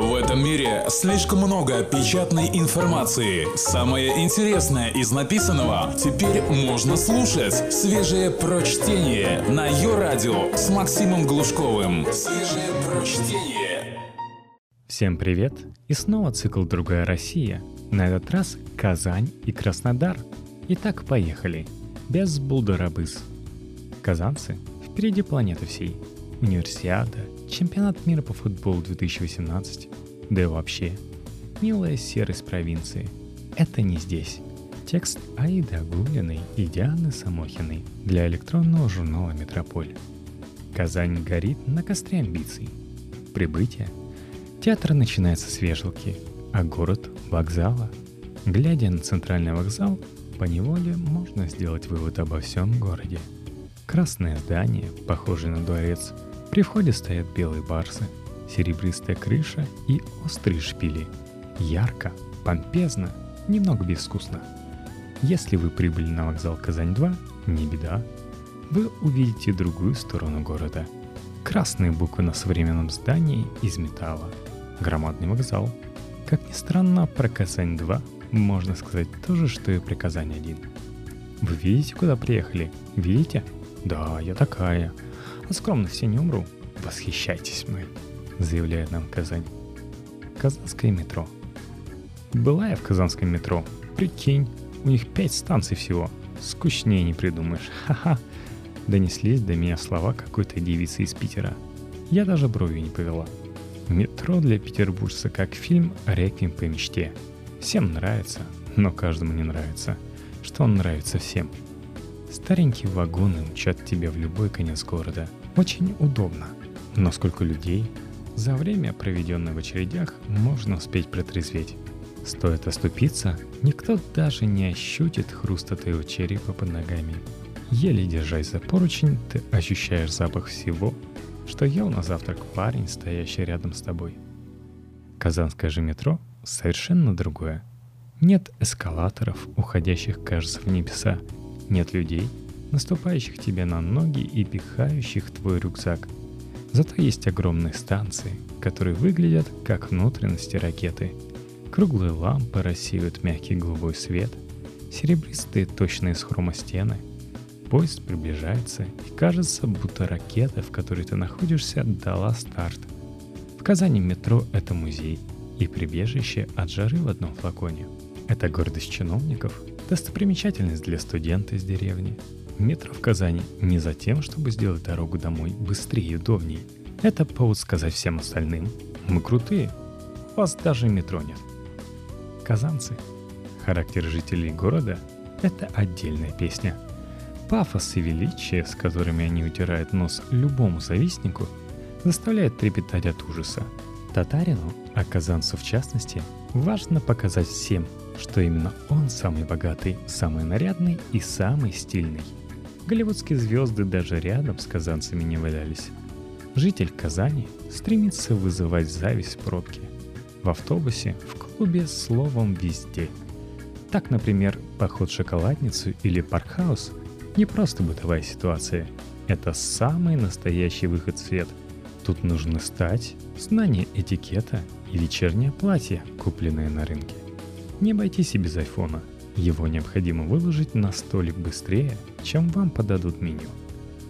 В этом мире слишком много печатной информации. Самое интересное из написанного теперь можно слушать. Свежее прочтение на ее радио с Максимом Глушковым. Свежее прочтение. Всем привет! И снова цикл «Другая Россия». На этот раз Казань и Краснодар. Итак, поехали. Без булдырабыз. Казанцы впереди планеты всей. Универсиада, чемпионат мира по футболу 2018, да и вообще, милая серость провинции. Это не здесь. Текст Аиды Агулиной и Дианы Самохиной для электронного журнала «Метрополь». Казань горит на костре амбиций. Прибытие. Театр начинается с вешалки, а город — вокзала. Глядя на центральный вокзал, по неволе можно сделать вывод обо всем городе. Красное здание, похожее на дворец — при входе стоят белые барсы, серебристая крыша и острые шпили. Ярко, помпезно, немного безвкусно. Если вы прибыли на вокзал Казань-2, не беда. Вы увидите другую сторону города. Красные буквы на современном здании из металла. Громадный вокзал. Как ни странно, про Казань-2 можно сказать то же, что и про Казань-1. Вы видите, куда приехали? Видите? Да, я такая – от скромности не умру. Восхищайтесь мной, заявляет нам Казань. Казанское метро. Была я в казанском метро. Прикинь, у них пять станций всего. Скучнее не придумаешь. Ха-ха. Донеслись до меня слова какой-то девицы из Питера. Я даже бровью не повела. Метро для петербуржца как фильм «Реквием по мечте». Всем нравится, но каждому не нравится. Что он нравится всем. Старенькие вагоны мчат тебя в любой конец города – очень удобно. Но сколько людей? За время, проведенное в очередях, можно успеть протрезветь. Стоит оступиться, никто даже не ощутит хруста твоего черепа под ногами. Еле держась за поручень, ты ощущаешь запах всего, что ел на завтрак парень, стоящий рядом с тобой. Казанское же метро совершенно другое. Нет эскалаторов, уходящих, кажется, в небеса. Нет людей, наступающих тебе на ноги и пихающих твой рюкзак. Зато есть огромные станции, которые выглядят как внутренности ракеты. Круглые лампы рассеивают мягкий голубой свет, серебристые точные с хрома стены. Поезд приближается, и кажется, будто ракета, в которой ты находишься, дала старт. В Казани метро — это музей и прибежище от жары в одном флаконе. Это гордость чиновников, достопримечательность для студента из деревни, Метро в Казани не за тем, чтобы сделать дорогу домой быстрее и удобнее. Это повод сказать всем остальным. Мы крутые. Вас даже метро нет. Казанцы. Характер жителей города – это отдельная песня. Пафос и величие, с которыми они утирают нос любому завистнику, заставляет трепетать от ужаса. Татарину, а казанцу в частности, важно показать всем, что именно он самый богатый, самый нарядный и самый стильный – Голливудские звезды даже рядом с казанцами не валялись. Житель Казани стремится вызывать зависть в пробке. В автобусе, в клубе, словом везде. Так, например, поход в шоколадницу или паркхаус – не просто бытовая ситуация. Это самый настоящий выход в свет. Тут нужно стать, знание этикета и вечернее платье, купленное на рынке. Не обойтись и без айфона – его необходимо выложить на столик быстрее, чем вам подадут меню.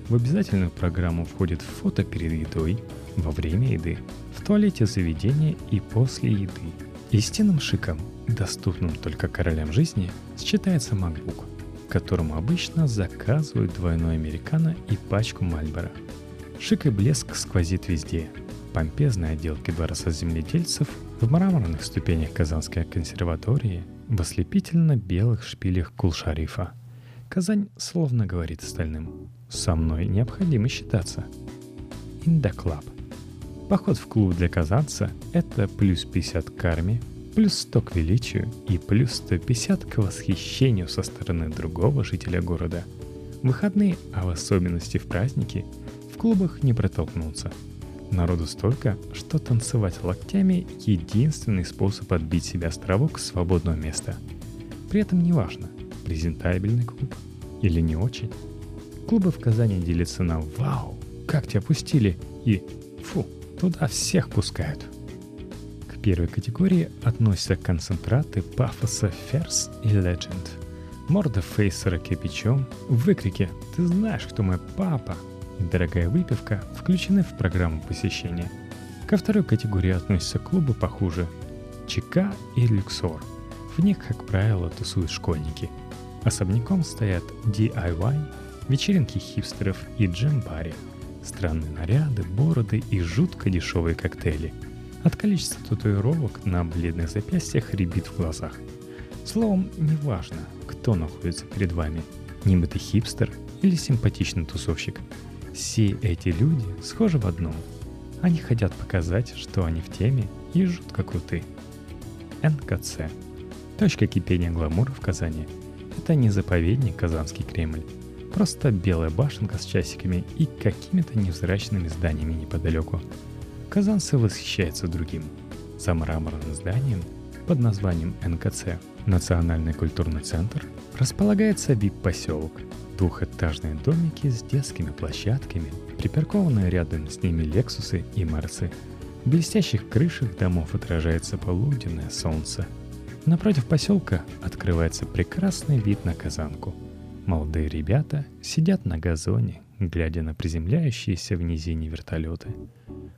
В обязательную программу входит фото перед едой, во время еды, в туалете заведения и после еды. Истинным шиком, доступным только королям жизни, считается MacBook, которому обычно заказывают двойной американо и пачку Мальбора. Шик и блеск сквозит везде. Помпезные отделки дворца земледельцев в мраморных ступенях Казанской консерватории – в ослепительно-белых шпилях Кул-Шарифа. Казань словно говорит остальным. «Со мной необходимо считаться». Club. Поход в клуб для казанца – это плюс 50 к карме, плюс 100 к величию и плюс 150 к восхищению со стороны другого жителя города. В выходные, а в особенности в праздники, в клубах не протолкнуться – Народу столько, что танцевать локтями – единственный способ отбить себе островок свободного места. При этом неважно, презентабельный клуб или не очень. Клубы в Казани делятся на «Вау, как тебя пустили!» и «Фу, туда всех пускают». К первой категории относятся концентраты пафоса Ферс и Legend. Морда фейсера кипячом, выкрики «Ты знаешь, кто мой папа?» и дорогая выпивка включены в программу посещения. Ко второй категории относятся клубы похуже – ЧК и Люксор. В них, как правило, тусуют школьники. Особняком стоят DIY, вечеринки хипстеров и джем-баре, странные наряды, бороды и жутко дешевые коктейли. От количества татуировок на бледных запястьях рябит в глазах. Словом, неважно, кто находится перед вами – немытый хипстер или симпатичный тусовщик – все эти люди схожи в одном. Они хотят показать, что они в теме и жутко круты. НКЦ. Точка кипения гламура в Казани. Это не заповедник Казанский Кремль. Просто белая башенка с часиками и какими-то невзрачными зданиями неподалеку. Казанцы восхищаются другим. За мраморным зданием под названием НКЦ Национальный культурный центр располагается VIP-поселок – Двухэтажные домики с детскими площадками, припаркованные рядом с ними Лексусы и Марсы. В блестящих крышах домов отражается полуденное солнце. Напротив поселка открывается прекрасный вид на Казанку. Молодые ребята сидят на газоне, глядя на приземляющиеся в низине вертолеты.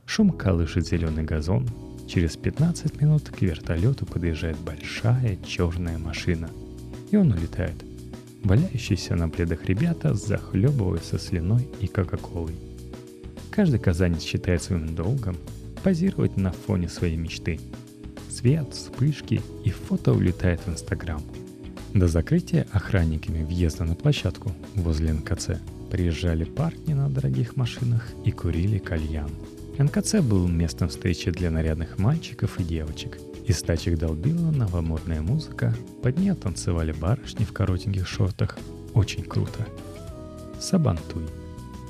Шум колышет зеленый газон. Через 15 минут к вертолету подъезжает большая черная машина. И он улетает – Валяющиеся на пледах ребята захлебываются слюной и кока-колой. Каждый казанец считает своим долгом позировать на фоне своей мечты. Свет, вспышки и фото улетает в Инстаграм. До закрытия охранниками въезда на площадку возле НКЦ приезжали парни на дорогих машинах и курили кальян. НКЦ был местом встречи для нарядных мальчиков и девочек – из тачек долбила новомодная музыка, под нее танцевали барышни в коротеньких шортах. Очень круто. Сабантуй.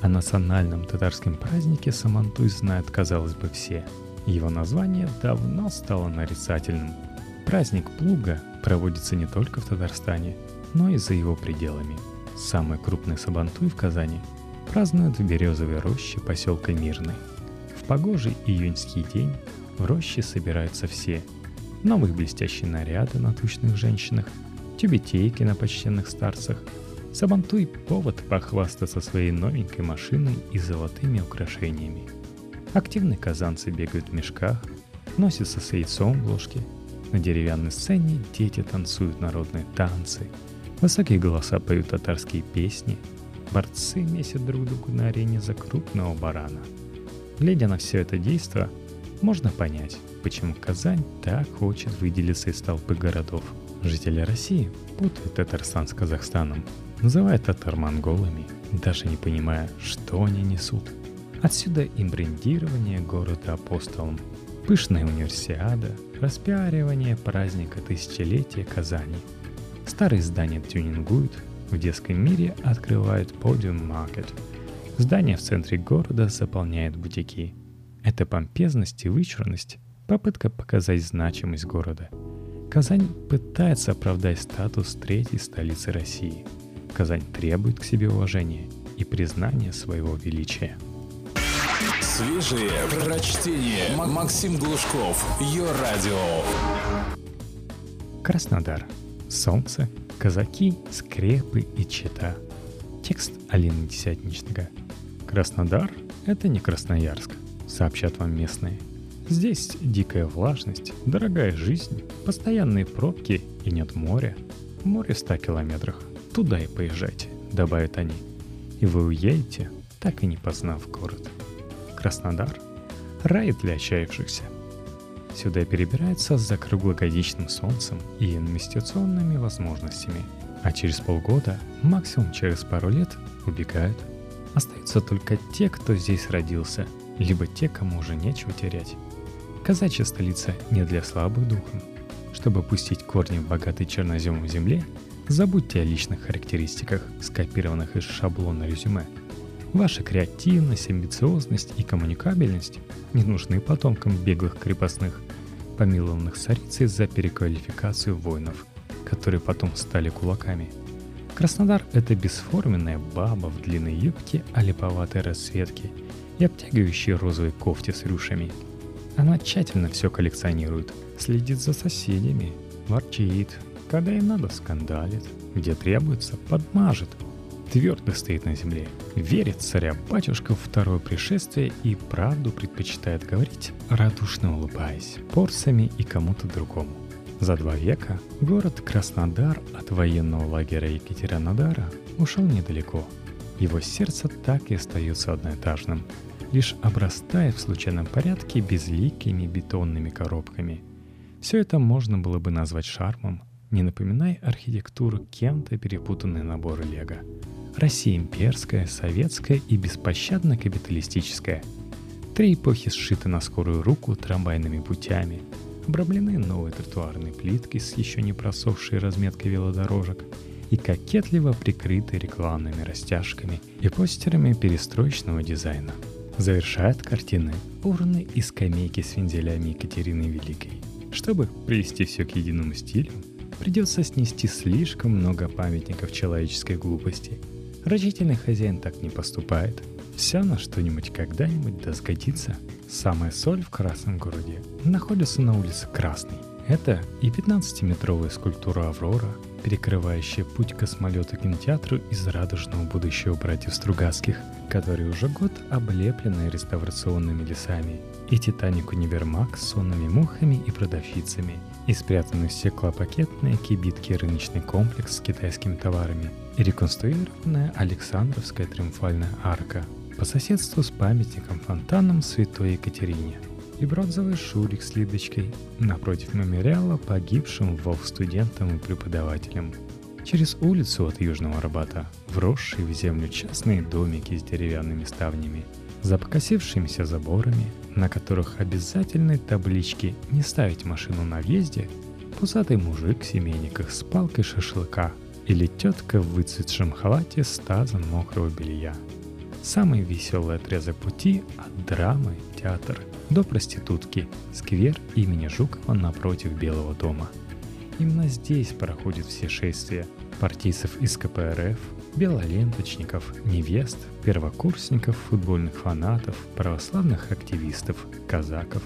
О национальном татарском празднике Сабантуй знают, казалось бы, все. Его название давно стало нарицательным. Праздник плуга проводится не только в Татарстане, но и за его пределами. Самый крупный Сабантуй в Казани празднуют в березовой роще поселка Мирный. В погожий июньский день в роще собираются все – новые блестящие наряды на тучных женщинах, тюбетейки на почтенных старцах. Сабантуй — повод похвастаться своей новенькой машиной и золотыми украшениями. Активные казанцы бегают в мешках, носятся с яйцом в ложке. На деревянной сцене дети танцуют народные танцы. Высокие голоса поют татарские песни. Борцы месят друг другу на арене за крупного барана. Глядя на все это действо, можно понять, почему Казань так хочет выделиться из толпы городов. Жители России путают Татарстан с Казахстаном, называют татар монголами, даже не понимая, что они несут. Отсюда и брендирование города апостолом, пышная универсиада, распиаривание праздника тысячелетия Казани. Старые здания тюнингуют, в детском мире открывают подиум маркет. Здание в центре города заполняет бутики. Это помпезность и вычурность Попытка показать значимость города. Казань пытается оправдать статус третьей столицы России. Казань требует к себе уважения и признания своего величия. Свежие прочтение. Максим Глушков. Ее. Краснодар. Солнце, казаки, скрепы и чета. Текст Алины Десятничного. Краснодар – это не Красноярск, сообщат вам местные – Здесь дикая влажность, дорогая жизнь, постоянные пробки и нет моря. Море в 100 километрах. Туда и поезжайте, добавят они. И вы уедете, так и не познав город. Краснодар – рай для отчаявшихся. Сюда перебираются за круглогодичным солнцем и инвестиционными возможностями, а через полгода, максимум через пару лет, убегают. Остаются только те, кто здесь родился, либо те, кому уже нечего терять. Казачья столица не для слабых духом. Чтобы пустить корни в богатой черноземной земле, забудьте о личных характеристиках, скопированных из шаблона резюме. Ваша креативность, амбициозность и коммуникабельность не нужны потомкам беглых крепостных, помилованных царицей за переквалификацию воинов, которые потом стали кулаками. Краснодар — это бесформенная баба в длинной юбке олиповатой расцветки и обтягивающей розовой кофте с рюшами — Она тщательно все коллекционирует, следит за соседями, ворчит, когда ей надо скандалит, где требуется подмажет. Твердо стоит на земле, верит царя батюшка в второе пришествие и правду предпочитает говорить, радушно улыбаясь, порциями и кому-то другому. За два века город Краснодар от военного лагеря Екатеринодара ушел недалеко. Его сердце так и остается одноэтажным, лишь обрастая в случайном порядке безликими бетонными коробками. Все это можно было бы назвать шармом, не напоминая архитектуру кем-то перепутанный набор лего. Россия имперская, советская и беспощадно капиталистическая. Три эпохи сшиты на скорую руку трамвайными путями, обрамлены новой тротуарной плиткой с еще не просохшей разметкой велодорожек и кокетливо прикрыты рекламными растяжками и постерами перестроечного дизайна – Завершает картины урны и скамейки с вензелями Екатерины Великой. Чтобы привести все к единому стилю, придется снести слишком много памятников человеческой глупости. Рачительный хозяин так не поступает. Все на что-нибудь когда-нибудь да сгодится. Самая соль в Красном городе находится на улице Красной. Это и 15-метровая скульптура «Аврора», перекрывающая путь космолета кинотеатру из радужного будущего братьев Стругацких, который уже год облеплены реставрационными лесами, и Титаник Универмаг с сонными мухами и продавщицами, и в стеклопакетные кибитки рыночный комплекс с китайскими товарами, и реконструированная Александровская триумфальная арка по соседству с памятником-фонтаном Святой Екатерине – и бронзовый шурик с лидочкой напротив мемориала погибшим вов студентам и преподавателям. Через улицу от Южного Арбата вросшие в землю частные домики с деревянными ставнями, за покосившимися заборами, на которых обязательны таблички «Не ставить машину на въезде», пузатый мужик в семейниках с палкой шашлыка или тетка в выцветшем халате с тазом мокрого белья. Самый веселый отрезок пути от драмы, театр – до проститутки, сквер имени Жукова напротив Белого дома. Именно здесь проходят все шествия партийцев из КПРФ, белоленточников, невест, первокурсников, футбольных фанатов, православных активистов, казаков.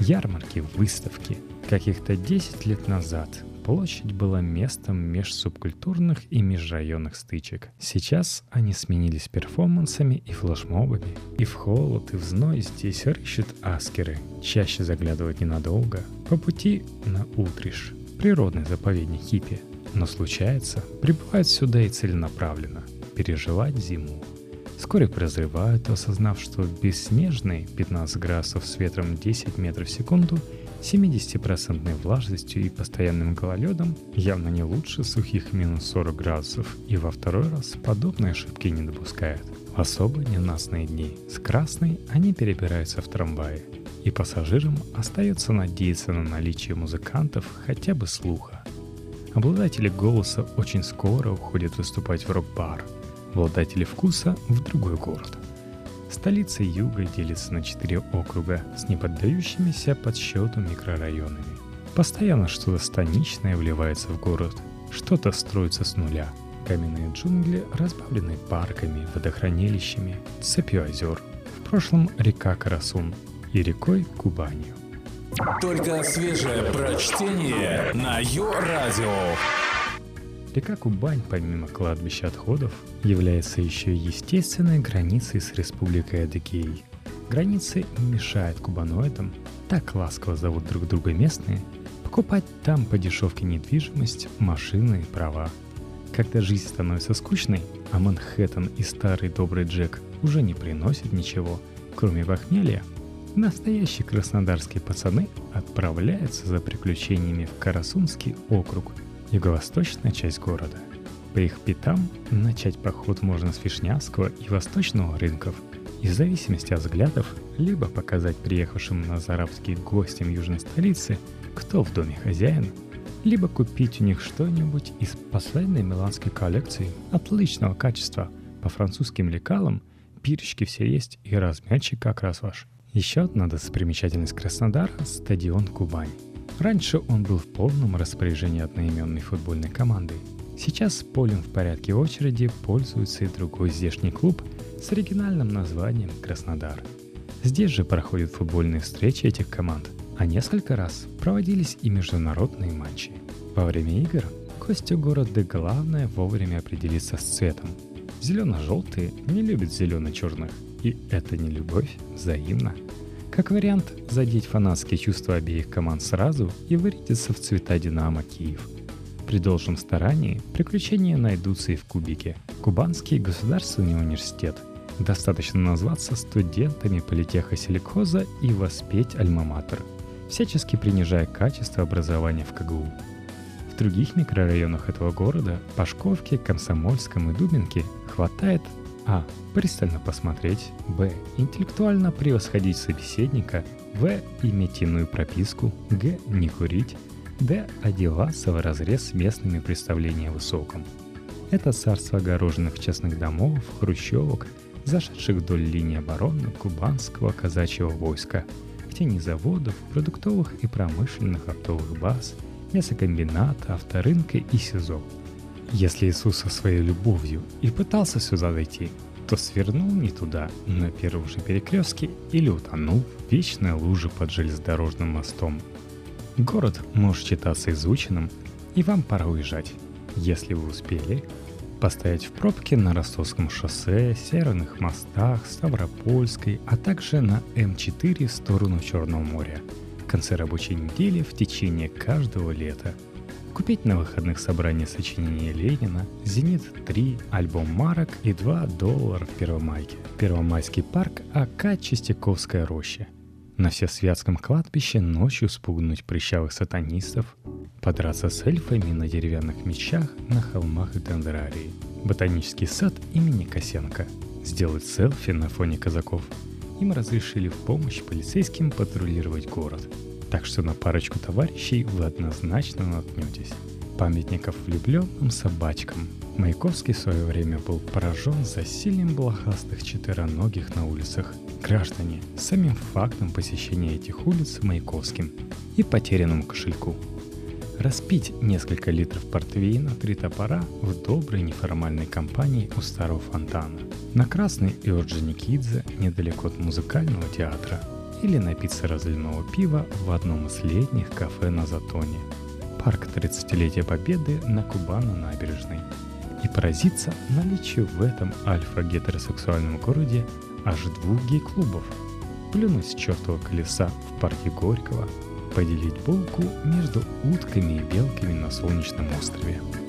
Ярмарки, выставки. Каких-то 10 лет назад Площадь была местом межсубкультурных и межрайонных стычек. Сейчас они сменились перформансами и флешмобами. И в холод, и в зной здесь рыщут аскеры. Чаще заглядывают ненадолго. По пути на Утриш, природный заповедник хиппи. Но случается, прибывают сюда и целенаправленно. Переживать зиму. Вскоре прозревают, осознав, что бесснежные 15 градусов с ветром 10 метров в секунду – 70% влажностью и постоянным гололедом явно не лучше сухих минус 40 градусов, и во второй раз подобные ошибки не допускает. В особо ненастные дни с красной они перебираются в трамвае, и пассажирам остается надеяться на наличие музыкантов хотя бы слуха. Обладатели голоса очень скоро уходят выступать в рок-бар, обладатели вкуса в другой город – Столица Юга делится на четыре округа с неподдающимися подсчету микрорайонами. Постоянно что-то станичное вливается в город, что-то строится с нуля. Каменные джунгли разбавлены парками, водохранилищами, цепью озер. В прошлом река Карасун и рекой Кубанью. Только свежее прочтение на Йо-Радио. Река Кубань, помимо кладбища отходов, является еще естественной границей с Республикой Адыгеей. Границы не мешают кубаноидам, так ласково зовут друг друга местные, покупать там по дешевке недвижимость, машины и права. Когда жизнь становится скучной, а Манхэттен и старый добрый Джек уже не приносят ничего, кроме похмелья, настоящие краснодарские пацаны отправляются за приключениями в Карасунский округ – юго-восточная часть города. По их пятам начать поход можно с Вишнявского и Восточного рынков, и в зависимости от взглядов, либо показать приехавшим на заработки гостям южной столицы, кто в доме хозяин, либо купить у них что-нибудь из последней миланской коллекции отличного качества по французским лекалам, пирочки все есть и размерчик как раз ваш. Еще одна достопримечательность Краснодара – стадион Кубань. Раньше он был в полном распоряжении одноименной футбольной команды. Сейчас полем в порядке очереди пользуется и другой здешний клуб с оригинальным названием «Краснодар». Здесь же проходят футбольные встречи этих команд, а несколько раз проводились и международные матчи. Во время игр гостю города главное вовремя определиться с цветом. Зелено-желтые не любят зелено-черных, и эта нелюбовь взаимна. Как вариант, задеть фанатские чувства обеих команд сразу и вырядиться в цвета «Динамо» Киев. При должном старании приключения найдутся и в Кубике. Кубанский государственный университет. Достаточно назваться студентами политеха силикоза и воспеть альма-матер, всячески принижая качество образования в КГУ. В других микрорайонах этого города, Пашковке, Комсомольском и Дубинке, хватает а. Пристально посмотреть. Б. Интеллектуально превосходить собеседника. В. Иметь иную прописку. Г. Не курить. Д. Одеваться в разрез с местными представлениями высоком. Это царство огороженных частных домов, хрущевок, зашедших вдоль линии обороны кубанского казачьего войска, в тени заводов, продуктовых и промышленных оптовых баз, мясокомбината, авторынка и СИЗО – если Иисус со своей любовью и пытался сюда дойти, то свернул не туда, на первом же перекрестке или утонул в вечной луже под железнодорожным мостом. Город может считаться изученным, и вам пора уезжать. Если вы успели, постоять в пробке на Ростовском шоссе, Северных мостах, Ставропольской, а также на М4 в сторону Черного моря. В конце рабочей недели в течение каждого лета – Купить на выходных собрание сочинения Ленина, «Зенит-3», альбом марок и 2 доллара в Первомайке. Первомайский парк АК Чистяковская роща. На Всесвятском кладбище ночью спугнуть прыщавых сатанистов, подраться с эльфами на деревянных мечах на холмах и Дендрарии. Ботанический сад имени Косенко. Сделать селфи на фоне казаков. Им разрешили в помощь полицейским патрулировать город – так что на парочку товарищей вы однозначно наткнетесь. Памятников влюбленным собачкам. Маяковский в свое время был поражен засильем блохастых четвероногих на улицах. Граждане, самим фактом посещения этих улиц Маяковским и потерянному кошельку. Распить несколько литров портвейна «Три топора» в доброй неформальной компании у старого фонтана. На Красной и Орджоникидзе, недалеко от музыкального театра – или напиться разливного пива в одном из летних кафе на Затоне. Парк 30-летия Победы на Кубана-набережной. И поразиться наличию в этом альфа-гетеросексуальном городе аж двух гей-клубов. Плюнуть с чертова колеса в парке Горького, поделить булку между утками и белками на солнечном острове –